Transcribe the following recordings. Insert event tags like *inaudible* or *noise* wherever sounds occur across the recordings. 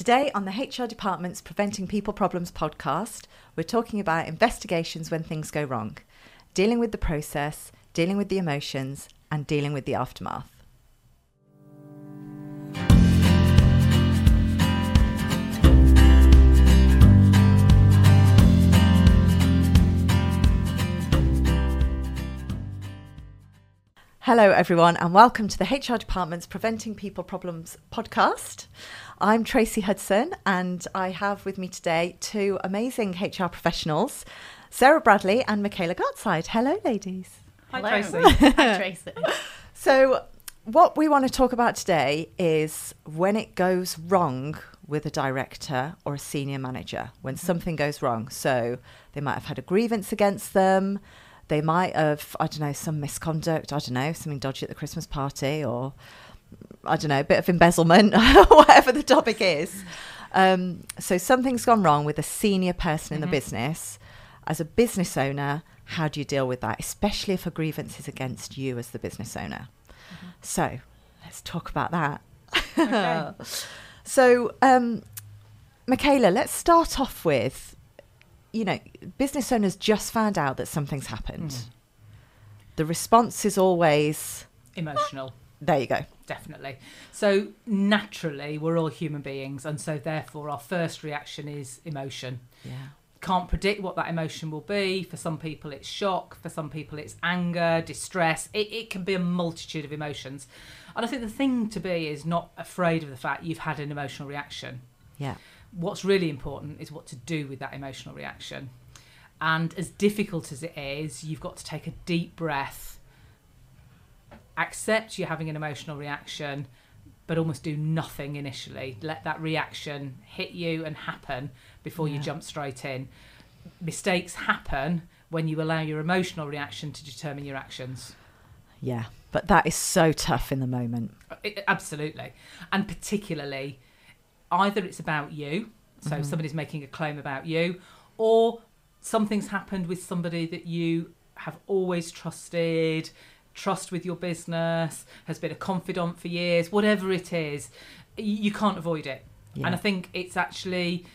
Today on the HR Department's Preventing People Problems podcast, we're talking about investigations when things go wrong, dealing with the process, dealing with the emotions, and dealing with the aftermath. Hello, everyone, and welcome to the HR Department's Preventing People Problems podcast. I'm Tracey Hudson, and I have with me today two amazing HR professionals, Sarah Bradley and Michaela Gartside. Hello, ladies. Hi, Hello. Tracey. *laughs* Hi, *laughs* Tracey. So, what we want to talk about today is when it goes wrong with a director or a senior manager, when mm-hmm. something goes wrong. So, they might have had a grievance against them, they might have, I don't know, some misconduct, I don't know, something dodgy at the Christmas party, or I don't know, a bit of embezzlement, *laughs* whatever the topic is. Um, so, something's gone wrong with a senior person in the business. As a business owner, how do you deal with that, especially if a grievance is against you as the business owner? So let's talk about that. Okay. *laughs* So, um, Michaela, let's start off with you know, business owners just found out that something's happened. The response is always, Emotional, there you go. definitely. So naturally, we're all human beings, and so therefore, our first reaction is emotion. Yeah. Can't predict what that emotion will be. For some people, it's shock. For some people, it's anger, distress. It, it can be a multitude of emotions. And I think the thing to be is not afraid of the fact you've had an emotional reaction. Yeah. What's really important is what to do with that emotional reaction. And as difficult as it is, you've got to take a deep breath, accept you're having an emotional reaction, but almost do nothing initially. Let that reaction hit you and happen before you jump straight in. Mistakes happen when you allow your emotional reaction to determine your actions. Yeah. But that is so tough in the moment. Uh, it- absolutely. And particularly, either it's about you, so mm-hmm. somebody's making a claim about you, or something's happened with somebody that you have always trusted, trust with your business, has been a confidant for years, whatever it is, you can't avoid it. Yeah. And I think it's actually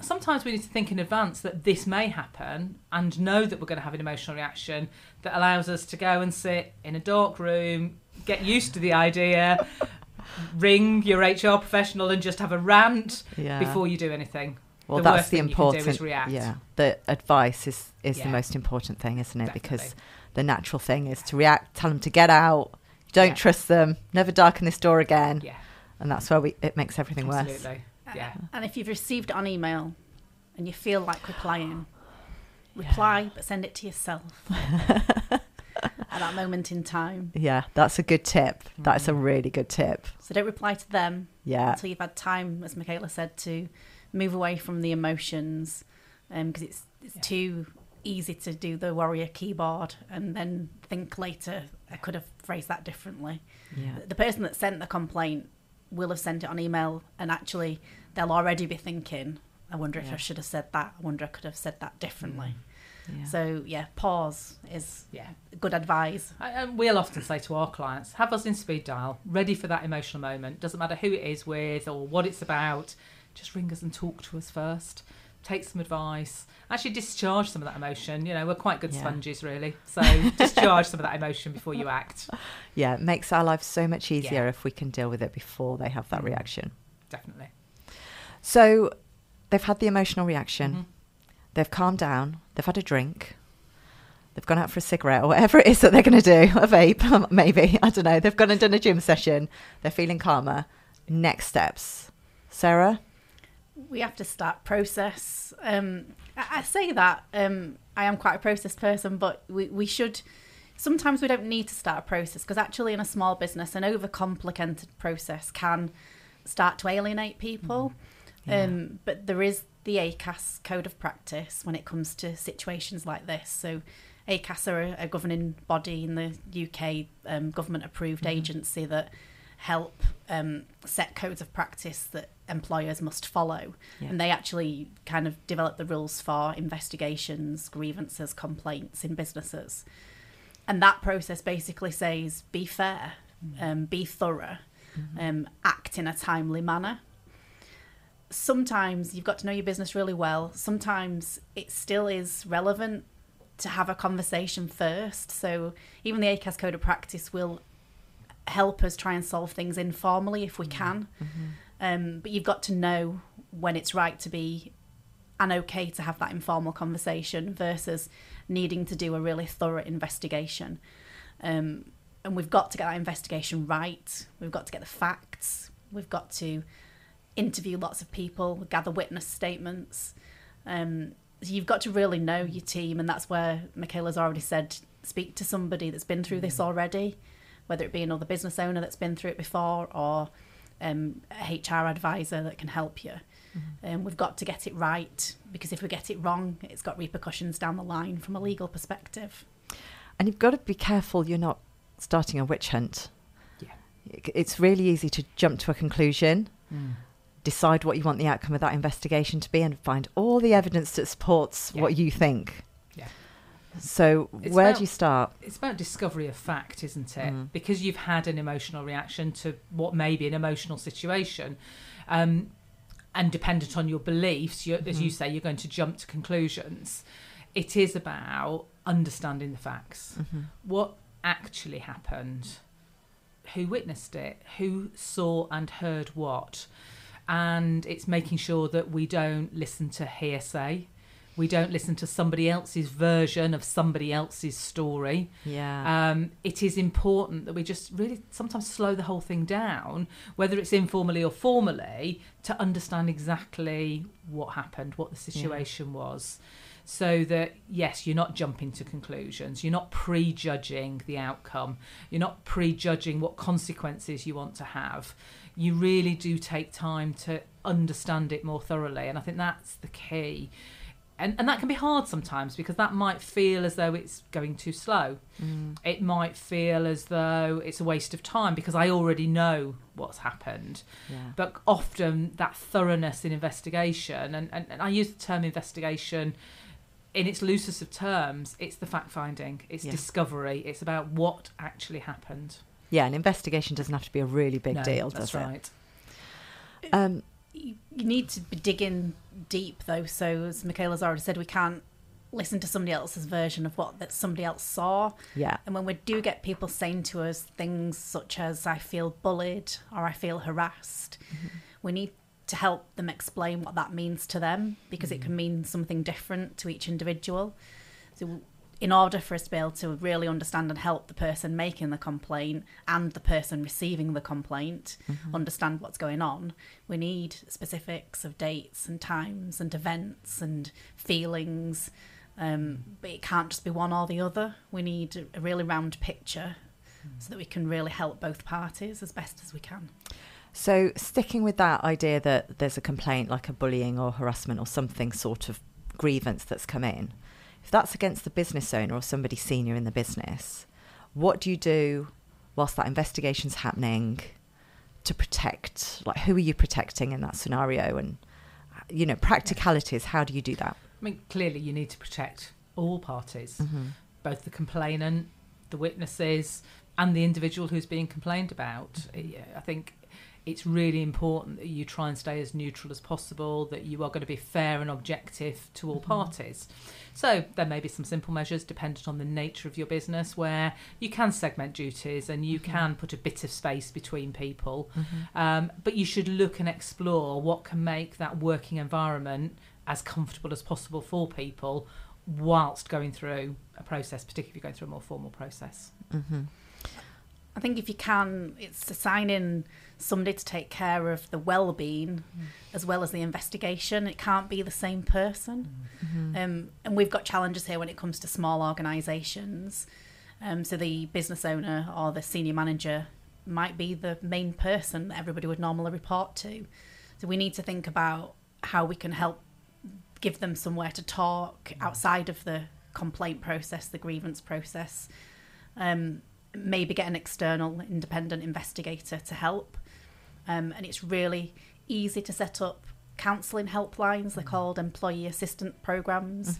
sometimes we need to think in advance that this may happen and know that we're going to have an emotional reaction that allows us to go and sit in a dark room, get used to the idea, ring your HR professional and just have a rant Yeah. before you do anything. well, the that's the thing you can do important. react. Yeah. The advice is is the most important thing, isn't it? Because the natural thing is to react, tell them to get out. Don't Yeah. trust them. Never darken this door again. Yeah, And that's where we it makes everything worse. absolutely. Yeah. And if you've received it on email and you feel like replying, reply, but send it to yourself *laughs* at that moment in time. Yeah, that's a good tip. That's Mm. a really good tip. So don't reply to them Yeah. until you've had time, as Michaela said, to move away from the emotions because it's, it's Yeah. too easy to do the warrior keyboard and then think later, I could have phrased that differently. Yeah. the person that sent the complaint will have sent it on email and actually they'll already be thinking i wonder if Yeah. i should have said that i wonder i could have said that differently Yeah. so yeah pause is Yeah. good advice And we'll often say to our clients, have us in speed dial, ready for that emotional moment. Doesn't matter who it is with or what it's about, just ring us and talk to us first. Take some advice. Actually, discharge some of that emotion. You know, we're quite good Yeah. sponges, really. So discharge some of that emotion before you act. *laughs* Yeah, it makes our lives so much easier Yeah. if we can deal with it before they have that reaction. Definitely. So they've had the emotional reaction, Mhm. They've calmed down, they've had a drink, they've gone out for a cigarette or whatever it is that they're going to do, a vape, *laughs* maybe, I don't know. They've gone and done a gym session, they're feeling calmer. Next steps. Sarah? we have to start process um i, I say that um i am quite a process person but we, we should sometimes we don't need to start a process because actually in a small business an overcomplicated process can start to alienate people Yeah. um but there is the acas code of practice when it comes to situations like this so acas are a, a governing body in the uk um, government approved agency that help um, set codes of practice that employers must follow. Yeah. And they actually kind of develop the rules for investigations, grievances, complaints in businesses. And that process basically says be fair, um, be thorough, um, act in a timely manner. Sometimes you've got to know your business really well. Sometimes it still is relevant to have a conversation first. So even the ACAS Code of Practice will help us try and solve things informally if we can. Um, but you've got to know when it's right to be and okay to have that informal conversation versus needing to do a really thorough investigation. Um, and we've got to get that investigation right. We've got to get the facts. We've got to interview lots of people, gather witness statements. Um, so you've got to really know your team, and that's where Michaela's already said speak to somebody that's been through this already, whether it be another business owner that's been through it before or um, a HR advisor that can help you. Um, we've got to get it right because if we get it wrong, it's got repercussions down the line from a legal perspective. And you've got to be careful you're not starting a witch hunt. Yeah. It's really easy to jump to a conclusion, decide what you want the outcome of that investigation to be, and find all the evidence that supports Yeah. what you think. Yeah. So, It's where about- do you start? It's about discovery of fact, isn't it? Mm. Because you've had an emotional reaction to what may be an emotional situation. Um, and dependent on your beliefs, you as you say, you're going to jump to conclusions. It is about understanding the facts. What actually happened? Who witnessed it? Who saw and heard what? And it's making sure that we don't listen to hearsay. We don't listen to somebody else's version of somebody else's story. Yeah. Um, it is important that we just really sometimes slow the whole thing down, whether it's informally or formally, to understand exactly what happened, what the situation was. So that, yes, you're not jumping to conclusions, you're not prejudging the outcome, you're not prejudging what consequences you want to have. You really do take time to understand it more thoroughly. And I think that's the key and and that can be hard sometimes because that might feel as though it's going too slow. Mm. It might feel as though it's a waste of time because I already know what's happened. yeah. But often that thoroughness in investigation, and, and, and I use the term investigation in its loosest of terms, it's the fact finding, it's Yeah. discovery, it's about what actually happened. Yeah, an investigation doesn't have to be a really big No, deal, that's does it? right. Uh, um, you, need to be digging deep though so as michaela's already said we can't listen to somebody else's version of what that somebody else saw yeah. and when we do get people saying to us things such as i feel bullied or i feel harassed mm-hmm. we need to help them explain what that means to them because it can mm-hmm. mean something different to each individual so in order for us to be able to really understand and help the person making the complaint and the person receiving the complaint understand what's going on, we need specifics of dates and times and events and feelings. Um, but it can't just be one or the other. We need a- a really round picture so that we can really help both parties as best as we can. So, sticking with that idea that there's a complaint like a bullying or harassment or something sort of grievance that's come in, if that's against the business owner or somebody senior in the business, what do you do whilst that investigation's happening to protect? Like, who are you protecting in that scenario? And, you know, practicalities, how do you do that? I mean, clearly you need to protect all parties, Mm-hmm. both the complainant, the witnesses, and the individual who's being complained about. Yeah, I think it's really important that you try and stay as neutral as possible, that you are going to be fair and objective to all mm-hmm. parties. So there may be some simple measures dependent on the nature of your business where you can segment duties and you mm-hmm. can put a bit of space between people. Mm-hmm. Um, but you should look and explore what can make that working environment as comfortable as possible for people whilst going through a process, particularly if you're going through a more formal process. Mm-hmm. I think if you can, it's assigning somebody to take care of the well-being as well as the investigation. It can't be the same person. Um, and we've got challenges here when it comes to small organisations. Um, so the business owner or the senior manager might be the main person that everybody would normally report to. So we need to think about how we can help give them somewhere to talk outside of the complaint process, the grievance process. Um, maybe get an external independent investigator to help. Um, and it's really easy to set up counselling helplines. They're called employee assistant programs.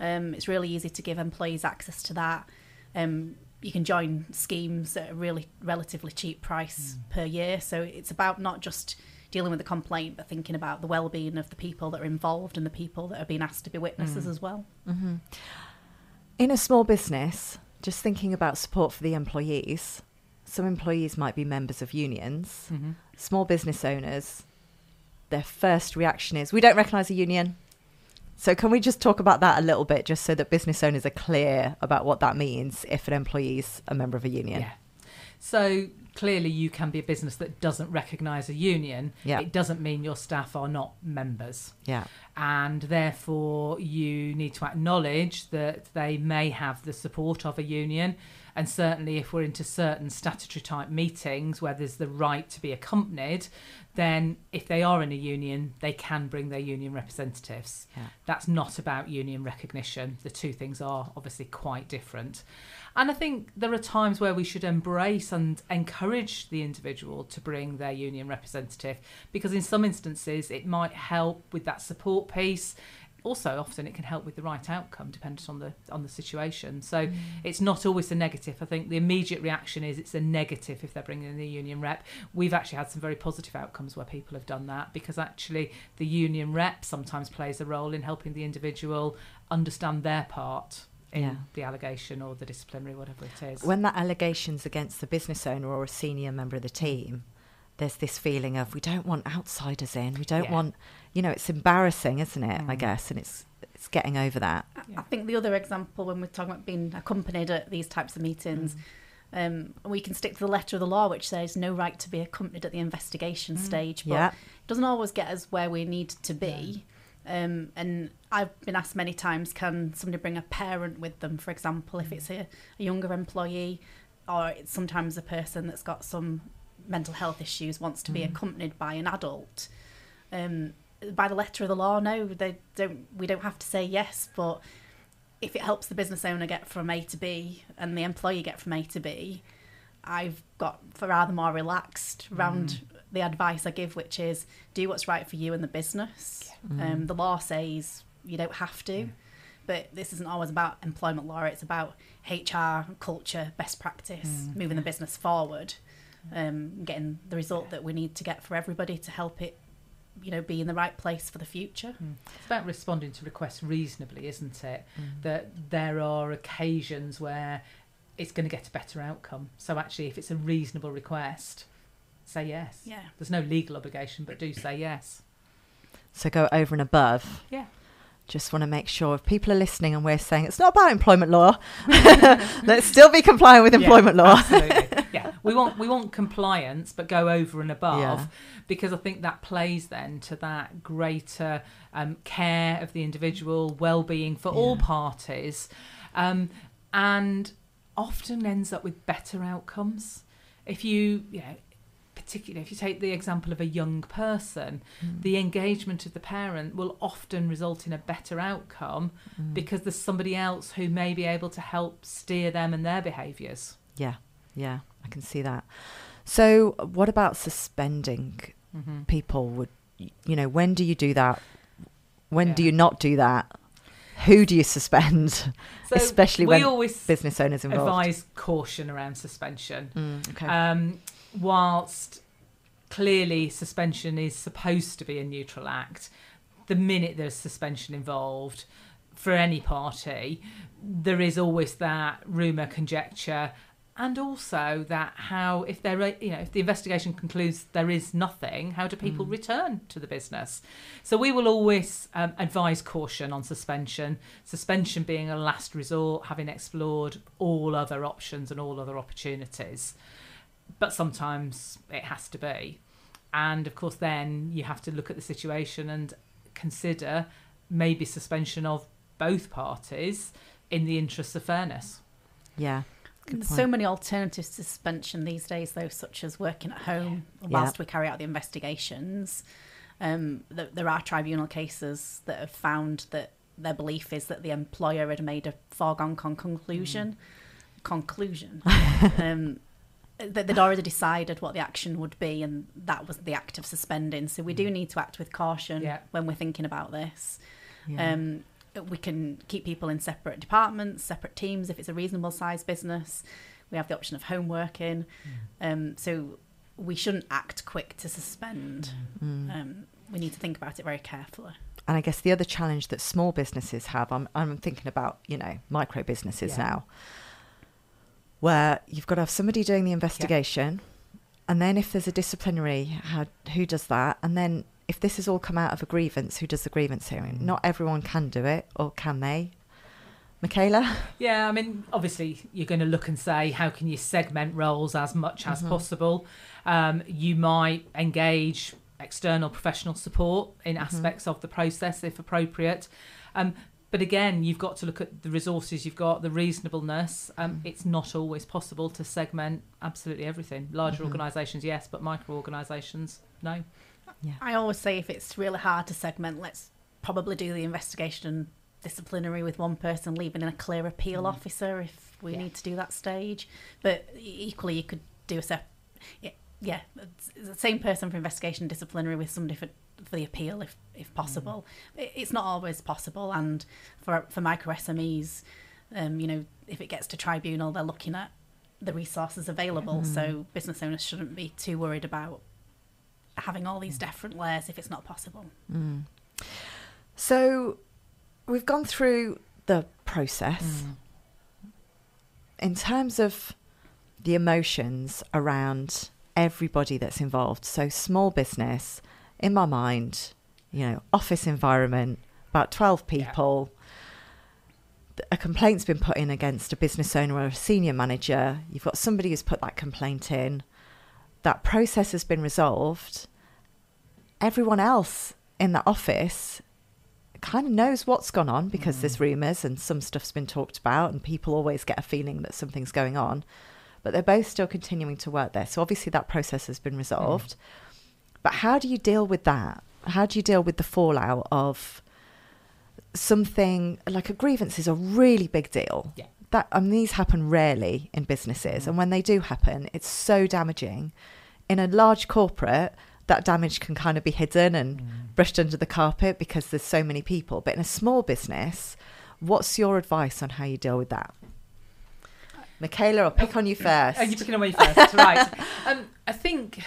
Um, it's really easy to give employees access to that. Um, you can join schemes at a really relatively cheap price per year. So it's about not just dealing with the complaint, but thinking about the well-being of the people that are involved and the people that are being asked to be witnesses Mm. as well. In a small business, just thinking about support for the employees, some employees might be members of unions. Mhm. Small business owners, their first reaction is, we don't recognise a union. So, can we just talk about that a little bit, just so that business owners are clear about what that means if an employee is a member of a union? Yeah. So clearly, you can be a business that doesn't recognise a union. Yeah. It doesn't mean your staff are not members. Yeah. and therefore you need to acknowledge that they may have the support of a union and certainly if we're into certain statutory type meetings where there's the right to be accompanied then if they are in a union they can bring their union representatives Yeah. that's not about union recognition the two things are obviously quite different and I think there are times where we should embrace and encourage the individual to bring their union representative because in some instances it might help with that support piece. Also, often it can help with the right outcome, depending on the on the situation. So mm. it's not always a negative. I think the immediate reaction is it's a negative if they're bringing in the union rep. We've actually had some very positive outcomes where people have done that because actually the union rep sometimes plays a role in helping the individual understand their part in Yeah. the allegation or the disciplinary, whatever it is. When that allegation's against the business owner or a senior member of the team, there's this feeling of we don't want outsiders in. We don't Yeah. want, you know, it's embarrassing, isn't it? I Mm. guess, and it's it's getting over that. I- Yeah. I think the other example when we're talking about being accompanied at these types of meetings, um, we can stick to the letter of the law, which says no right to be accompanied at the investigation stage. But Yeah. it doesn't always get us where we need to be. Um, and I've been asked many times, can somebody bring a parent with them, for example, if it's a, a younger employee, or it's sometimes a person that's got some mental health issues wants to be accompanied by an adult. Um, by the letter of the law, no, they don't. We don't have to say yes, but if it helps the business owner get from A to B and the employee get from A to B, I've got for rather more relaxed around the advice I give, which is do what's right for you and the business. Um, the law says you don't have to, but this isn't always about employment law. It's about HR, culture, best practice, moving the business forward, um, getting the result that we need to get for everybody to help it, you know, be in the right place for the future. It's about responding to requests reasonably, isn't it? Mm. That there are occasions where it's going to get a better outcome. So actually, if it's a reasonable request, say yes. Yeah. There's no legal obligation, but do say yes. So go over and above. Yeah. Just want to make sure if people are listening and we're saying it's not about employment law, *laughs* let's still be compliant with employment Yeah, law. Absolutely. *laughs* yeah. We want we want compliance, but go over and above Yeah. because I think that plays then to that greater um, care of the individual, well-being for all parties, um, and often ends up with better outcomes. If you, you know, particularly if you take the example of a young person, the engagement of the parent will often result in a better outcome because there's somebody else who may be able to help steer them and their behaviours. Yeah, yeah, I can see that. So, what about suspending Mm-hmm. people? Would you know when do you do that? When do you not do that? Who do you suspend? *laughs* So Especially we when always Business owners involved. advise caution around suspension. Mm, okay. Um, whilst clearly suspension is supposed to be a neutral act, the minute there's suspension involved for any party, there is always that rumour, conjecture, and also that how if there are, you know if the investigation concludes there is nothing, how do people return to the business? So we will always um, advise caution on suspension. Suspension being a last resort, having explored all other options and all other opportunities but sometimes it has to be. And of course, then you have to look at the situation and consider maybe suspension of both parties in the interests of fairness. yeah. There's so many alternatives to suspension these days, though, such as working at home whilst we carry out the investigations. Um, th- there are tribunal cases that have found that their belief is that the employer had made a foregone con- conclusion. Conclusion. *laughs* um, that they'd already decided what the action would be, and that was the act of suspending. So we do need to act with caution Yeah. when we're thinking about this. Yeah. Um, we can keep people in separate departments, separate teams if it's a reasonable size business. We have the option of home working. Um, so we shouldn't act quick to suspend. Mm. Um, we need to think about it very carefully. And I guess the other challenge that small businesses have, I'm, I'm thinking about, you know, micro businesses Yeah. now, where you've got to have somebody doing the investigation. And then if there's a disciplinary, how, who does that? And then if this has all come out of a grievance, who does the grievance hearing? Mm. Not everyone can do it, or can they? Michaela? Yeah, I mean, obviously, you're going to look and say, how can you segment roles as much as possible? Um, you might engage external professional support in aspects of the process if appropriate. Um, but again, you've got to look at the resources you've got, the reasonableness. Um, mm-hmm. It's not always possible to segment absolutely everything. Larger mm-hmm. organisations, yes, but micro organisations, no. Yeah. I always say if it's really hard to segment, let's probably do the investigation disciplinary with one person, leaving in a clear appeal mm. officer if we Yeah. need to do that stage. But equally, you could do a sep- yeah, yeah, it's it's the same person for investigation disciplinary with somebody for for the appeal if if possible. It- It's not always possible, and for for micro SMEs, um, you know, if it gets to tribunal, they're looking at the resources available. So business owners shouldn't be too worried about having all these different layers if it's not possible. Mm. So we've gone through the process. In terms of the emotions around everybody that's involved, so small business, in my mind, you know, office environment, about 12 people. th- A complaint's been put in against a business owner or a senior manager. You've got somebody who's put that complaint in. That process has been resolved. Everyone else in the office kind of knows what's gone on because there's mm. rumours and some stuff's been talked about, and people always get a feeling that something's going on. But they're both still continuing to work there. So obviously that process has been mm. resolved. But how do you deal with that? How do you deal with the fallout of something like a grievance is a really big deal. Yeah. That I mean, these happen rarely in businesses, and when they do happen, it's so damaging. In a large corporate, that damage can kind of be hidden and brushed under the carpet because there's so many people. But in a small business, what's your advice on how you deal with that? Michaela, I'll pick on you *coughs* first. Are you picking on me first? right. *laughs* Um, I think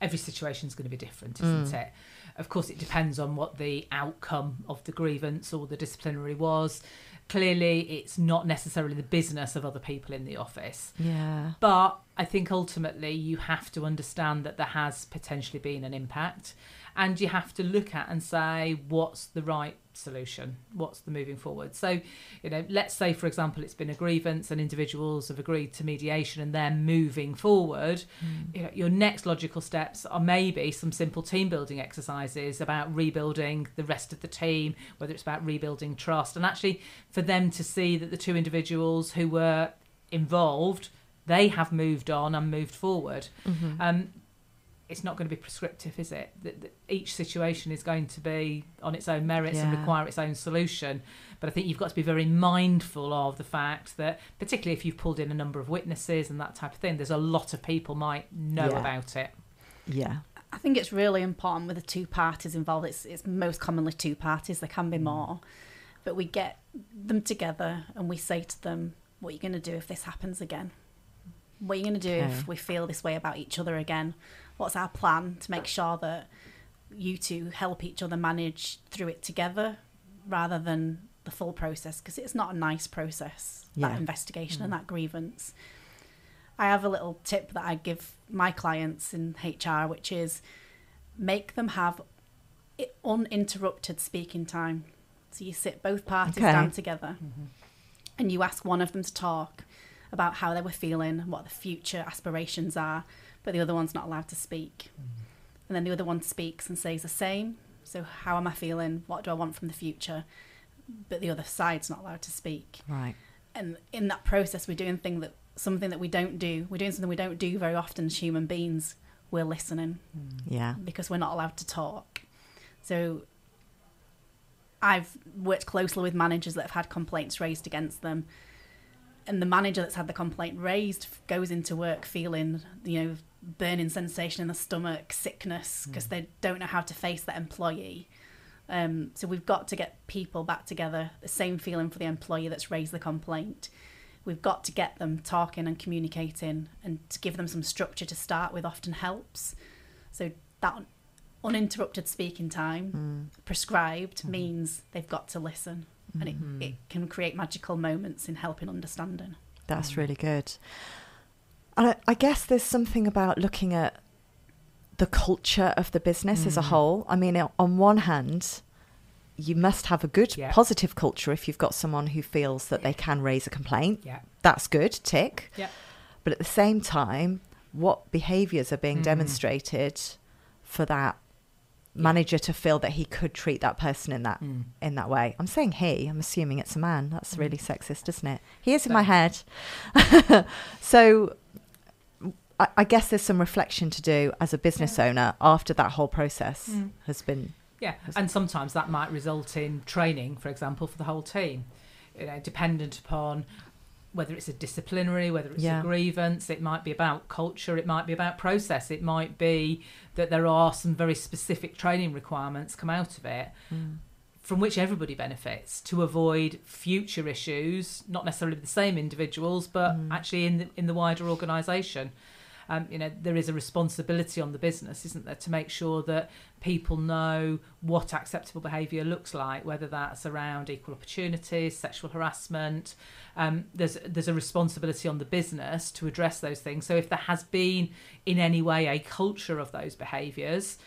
every situation is going to be different, isn't Mm. it? Of course, it depends on what the outcome of the grievance or the disciplinary was. Clearly, it's not necessarily the business of other people in the office. yeah. But I think ultimately you have to understand that there has potentially been an impact and you have to look at and say what's the right solution? What's the moving forward? So you know let's say for example it's been a grievance and individuals have agreed to mediation and they're moving forward. Hmm. You know, your next logical steps are maybe some simple team building exercises about rebuilding the rest of the team whether it's about rebuilding trust and actually for them to see that the two individuals who were involved they have moved on and moved forward Mm-hmm. um, it's not going to be prescriptive, is it? That that each situation is going to be on its own merits and require its own solution. But I think you've got to be very mindful of the fact that, particularly if you've pulled in a number of witnesses and that type of thing, there's a lot of people might know Yeah. about it. Yeah. I think it's really important with the two parties involved. It's, it's most commonly two parties, there can be more. But we get them together and we say to them, What are you going to do if this happens again? What are you going to do Okay. if we feel this way about each other again? What's our plan to make sure that you two help each other manage through it together rather than the full process? Because it's not a nice process, Yeah. that investigation and mm. that grievance. I have a little tip that I give my clients in HR, which is make them have uninterrupted speaking time. So you sit both parties Okay. down together mm-hmm. and you ask one of them to talk about how they were feeling, what the future aspirations are, but the other one's not allowed to speak. Mm-hmm. And then the other one speaks and says the same. So, how am I feeling? What do I want from the future? But the other side's not allowed to speak Right. and in that process we're doing thing that something that we don't do we're doing something we don't do very often as human beings we're listening mm. Yeah. because we're not allowed to talk so i've worked closely with managers that have had complaints raised against them and the manager that's had the complaint raised goes into work feeling you know burning sensation in the stomach sickness hmm. because they don't know how to face that employee. Um, so we've got to get people back together, the same feeling for the employee that's raised the complaint. we've got to get them talking and communicating and to give them some structure to start with often helps. So that uninterrupted speaking time hmm. prescribed hmm. means they've got to listen and it, mm-hmm. it can create magical moments in helping understanding. That's mm. really good. And I, I guess there's something about looking at the culture of the business as a mm. whole. I mean, on one hand, you must have a good, Yeah. positive culture if you've got someone who feels that they can raise a complaint. Yeah. That's good, tick. Yeah. But at the same time, what behaviours are being Mm. demonstrated for that manager to feel that he could treat that person in that Mm. in that way? I'm saying he. I'm assuming it's a man. That's really Mm. sexist, isn't it? He is in my head. *laughs* so. I, I guess there's some reflection to do as a business owner after that whole process Mm. has been. Yeah, and sometimes that might result in training, for example, for the whole team. You know, dependent upon whether it's a disciplinary, whether it's Yeah. a grievance. It might be about culture. It might be about process. It might be that there are some very specific training requirements come out of it, mm. from which everybody benefits to avoid future issues. Not necessarily the same individuals, but mm. actually in the, in the wider organisation. Um, you know, there is a responsibility on the business, isn't there, to make sure that people know what acceptable behaviour looks like, whether that's around equal opportunities, sexual harassment. Um, there's there's a responsibility on the business to address those things. So if there has been in any way a culture of those behaviours,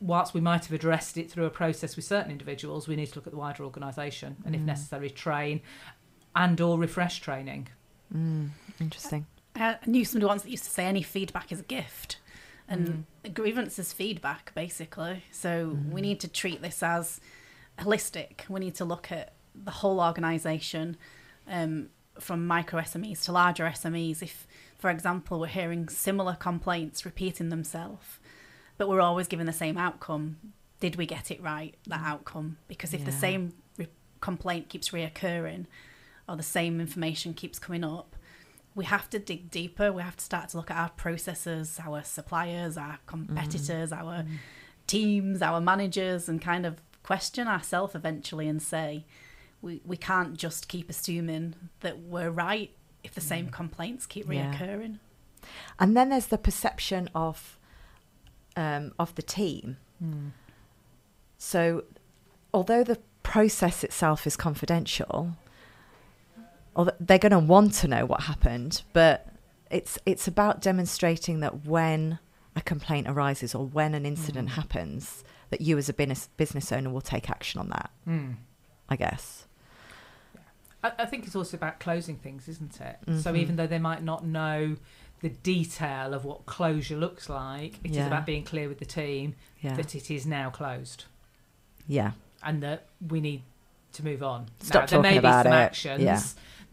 whilst we might have addressed it through a process with certain individuals, we need to look at the wider organisation and, if necessary, train and or refresh training. Mm, interesting. I knew somebody once that used to say any feedback is a gift. And mm. a grievance is feedback, basically. So we mm. need to treat this as holistic. We need to look at the whole organisation um, from micro SMEs to larger SMEs. If, for example, we're hearing similar complaints repeating themselves, but we're always given the same outcome, did we get it right, that mm. outcome? Because if the same re- complaint keeps reoccurring or the same information keeps coming up, we have to dig deeper. We have to start to look at our processes, our suppliers, our competitors, mm. our teams, our managers, and kind of question ourselves eventually and say, we, we can't just keep assuming that we're right if the same mm. complaints keep Yeah. reoccurring. And then there's the perception of um, of the team. Mm. So, although the process itself is confidential, although they're going to want to know what happened, but it's it's about demonstrating that when a complaint arises or when an incident happens, that you as a business business owner will take action on that. I guess. I, I think it's also about closing things, isn't it? So Mhm. even though they might not know the detail of what closure looks like, it is Yeah. about being clear with the team Yeah. that it is now closed Yeah. and that we need to move on. Stop now, there may talking be about some it. actions Yeah.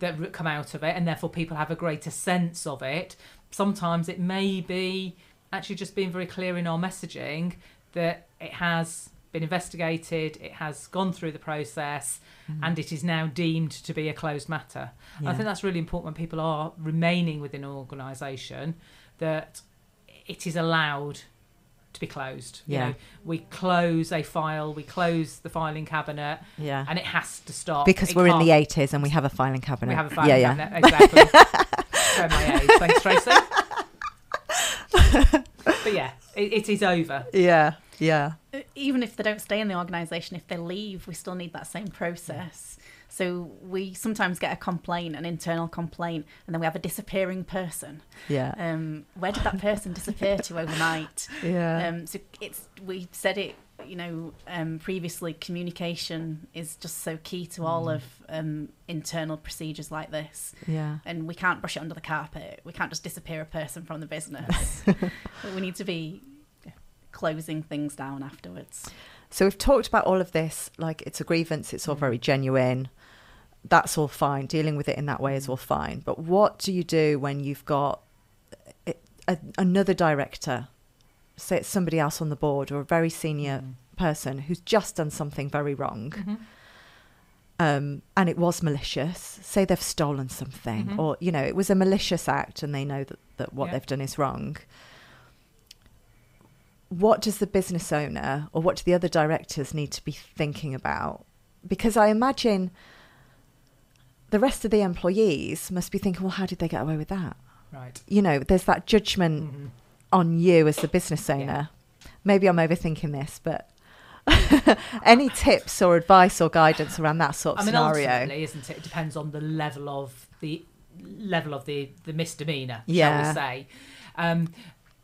That come out of it, and therefore people have a greater sense of it. Sometimes it may be actually just being very clear in our messaging that it has been investigated, it has gone through the process, mm. and it is now deemed to be a closed matter. I think that's really important when people are remaining within an organisation that it is allowed to be closed. You Yeah. know, we close a file, we close the filing cabinet, Yeah. and it has to stop because It we're in the 80s and we have a filing cabinet. We have a filing yeah, yeah. cabinet, exactly. *laughs* Show my age. Thanks, Tracey. but yeah, it, it is over. Yeah, yeah. even if they don't stay in the organisation, if they leave, we still need that same process. So we sometimes get a complaint, an internal complaint, and then we have a disappearing person. Yeah. Um, where did that person disappear to overnight? *laughs* yeah. Um, so it's we said it, you know, um, previously. Communication is just so key to all of um, internal procedures like this, yeah. and we can't brush it under the carpet. We can't just disappear a person from the business. *laughs* we need to be closing things down afterwards. So we've talked about all of this, like it's a grievance, it's all very genuine. That's all fine. Dealing with it in that way is all fine. But what do you do when you've got a, a, another director, say it's somebody else on the board or a very senior person who's just done something very wrong, Mhm. um, and it was malicious? Say they've stolen something, Mhm. or you know it was a malicious act, and they know that, that what Yeah. they've done is wrong what does the business owner or what do the other directors need to be thinking about? Because I imagine the rest of the employees must be thinking, well, how did they get away with that? Right. You know, there's that judgment Mhm. on you as the business owner. Maybe I'm overthinking this, but *laughs* any tips or advice or guidance around that sort of I mean, scenario? ultimately, isn't it? It depends on the level of the level of the the misdemeanor, Yeah. shall we say? Um,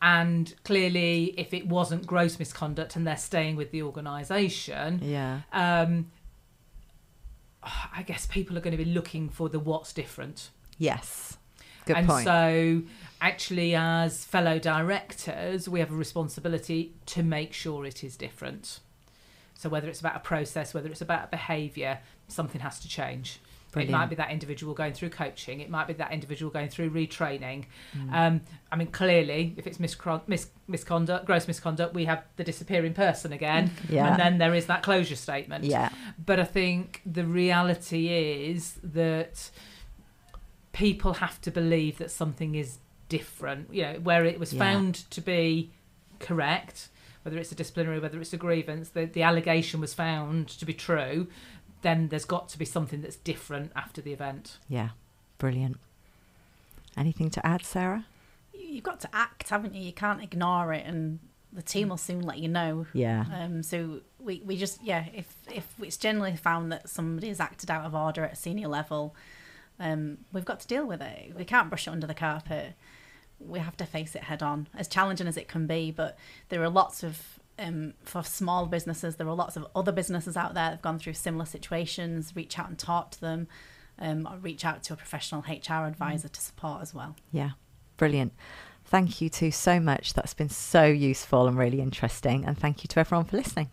and clearly, if it wasn't gross misconduct and they're staying with the organisation, Yeah, um, I guess people are going to be looking for the what's different. yes, good and point. so, actually, as fellow directors, we have a responsibility to make sure it is different. So, whether it's about a process, whether it's about a behaviour, something has to change. It might be that individual going through coaching. It might be that individual going through retraining. Mm. Um, I mean, clearly, if it's mis- misconduct, gross misconduct, we have the disappearing person again, *laughs* Yeah. and then there is that closure statement. yeah, But I think the reality is that people have to believe that something is different. You know, where it was Yeah. found to be correct, whether it's a disciplinary, whether it's a grievance, the, the allegation was found to be true, then there's got to be something that's different after the event. yeah, brilliant. Anything to add, Sarah? You've got to act, haven't you? You can't ignore it, and the team will soon let you know. Yeah, Um, so we, we just yeah, if if it's generally found that somebody has acted out of order at a senior level, um, we've got to deal with it. We can't brush it under the carpet. We have to face it head on, as challenging as it can be. But there are lots of um, for small businesses, there are lots of other businesses out there that've gone through similar situations. Reach out and talk to them, um, or reach out to a professional HR advisor to support as well. yeah, brilliant. Thank you two so much. That's been so useful and really interesting. And thank you to everyone for listening.